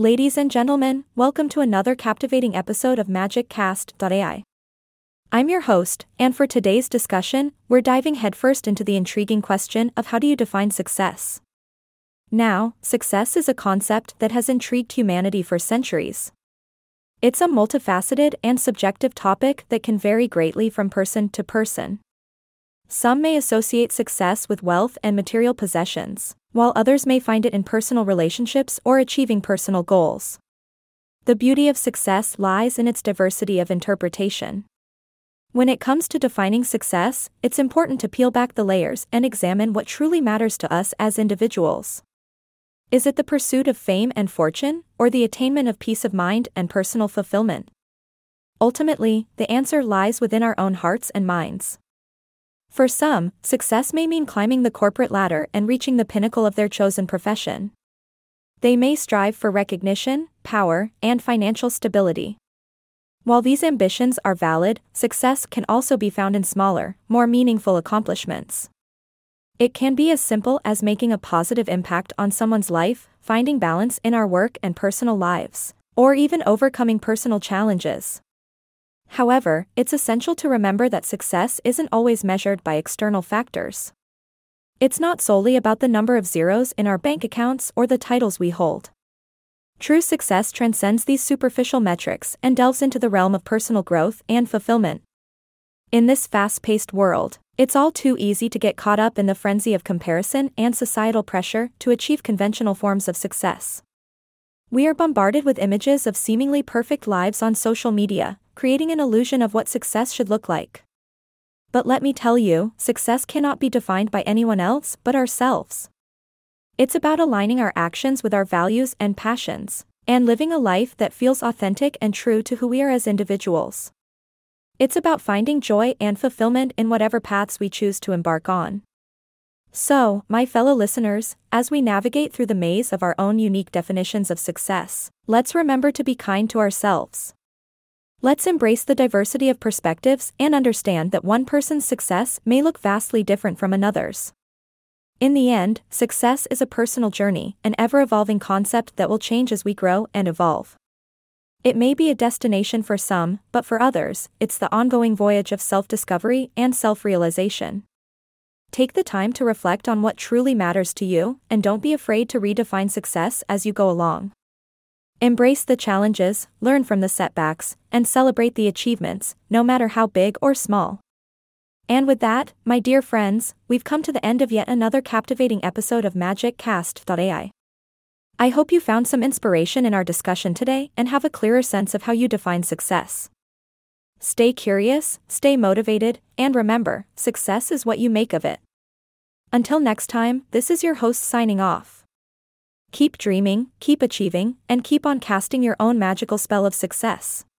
Ladies and gentlemen, welcome to another captivating episode of MagicCast.ai. I'm your host, and for today's discussion, we're diving headfirst into the intriguing question of how do you define success? Now, success is a concept that has intrigued humanity for centuries. It's a multifaceted and subjective topic that can vary greatly from person to person. Some may associate success with wealth and material possessions, while others may find it in personal relationships or achieving personal goals. The beauty of success lies in its diversity of interpretation. When it comes to defining success, it's important to peel back the layers and examine what truly matters to us as individuals. Is it the pursuit of fame and fortune, or the attainment of peace of mind and personal fulfillment? Ultimately, the answer lies within our own hearts and minds. For some, success may mean climbing the corporate ladder and reaching the pinnacle of their chosen profession. They may strive for recognition, power, and financial stability. While these ambitions are valid, success can also be found in smaller, more meaningful accomplishments. It can be as simple as making a positive impact on someone's life, finding balance in our work and personal lives, or even overcoming personal challenges. However, it's essential to remember that success isn't always measured by external factors. It's not solely about the number of zeros in our bank accounts or the titles we hold. True success transcends these superficial metrics and delves into the realm of personal growth and fulfillment. In this fast paced world, it's all too easy to get caught up in the frenzy of comparison and societal pressure to achieve conventional forms of success. We are bombarded with images of seemingly perfect lives on social media, creating an illusion of what success should look like. But let me tell you, success cannot be defined by anyone else but ourselves. It's about aligning our actions with our values and passions, and living a life that feels authentic and true to who we are as individuals. It's about finding joy and fulfillment in whatever paths we choose to embark on. So, my fellow listeners, as we navigate through the maze of our own unique definitions of success, let's remember to be kind to ourselves. Let's embrace the diversity of perspectives and understand that one person's success may look vastly different from another's. In the end, success is a personal journey, an ever evolving concept that will change as we grow and evolve. It may be a destination for some, but for others, it's the ongoing voyage of self discovery and self realization. Take the time to reflect on what truly matters to you, and don't be afraid to redefine success as you go along. Embrace the challenges, learn from the setbacks, and celebrate the achievements, no matter how big or small. And with that, my dear friends, we've come to the end of yet another captivating episode of MagicCast.ai. I hope you found some inspiration in our discussion today and have a clearer sense of how you define success. Stay curious, stay motivated, and remember success is what you make of it. Until next time, this is your host signing off. Keep dreaming, keep achieving, and keep on casting your own magical spell of success.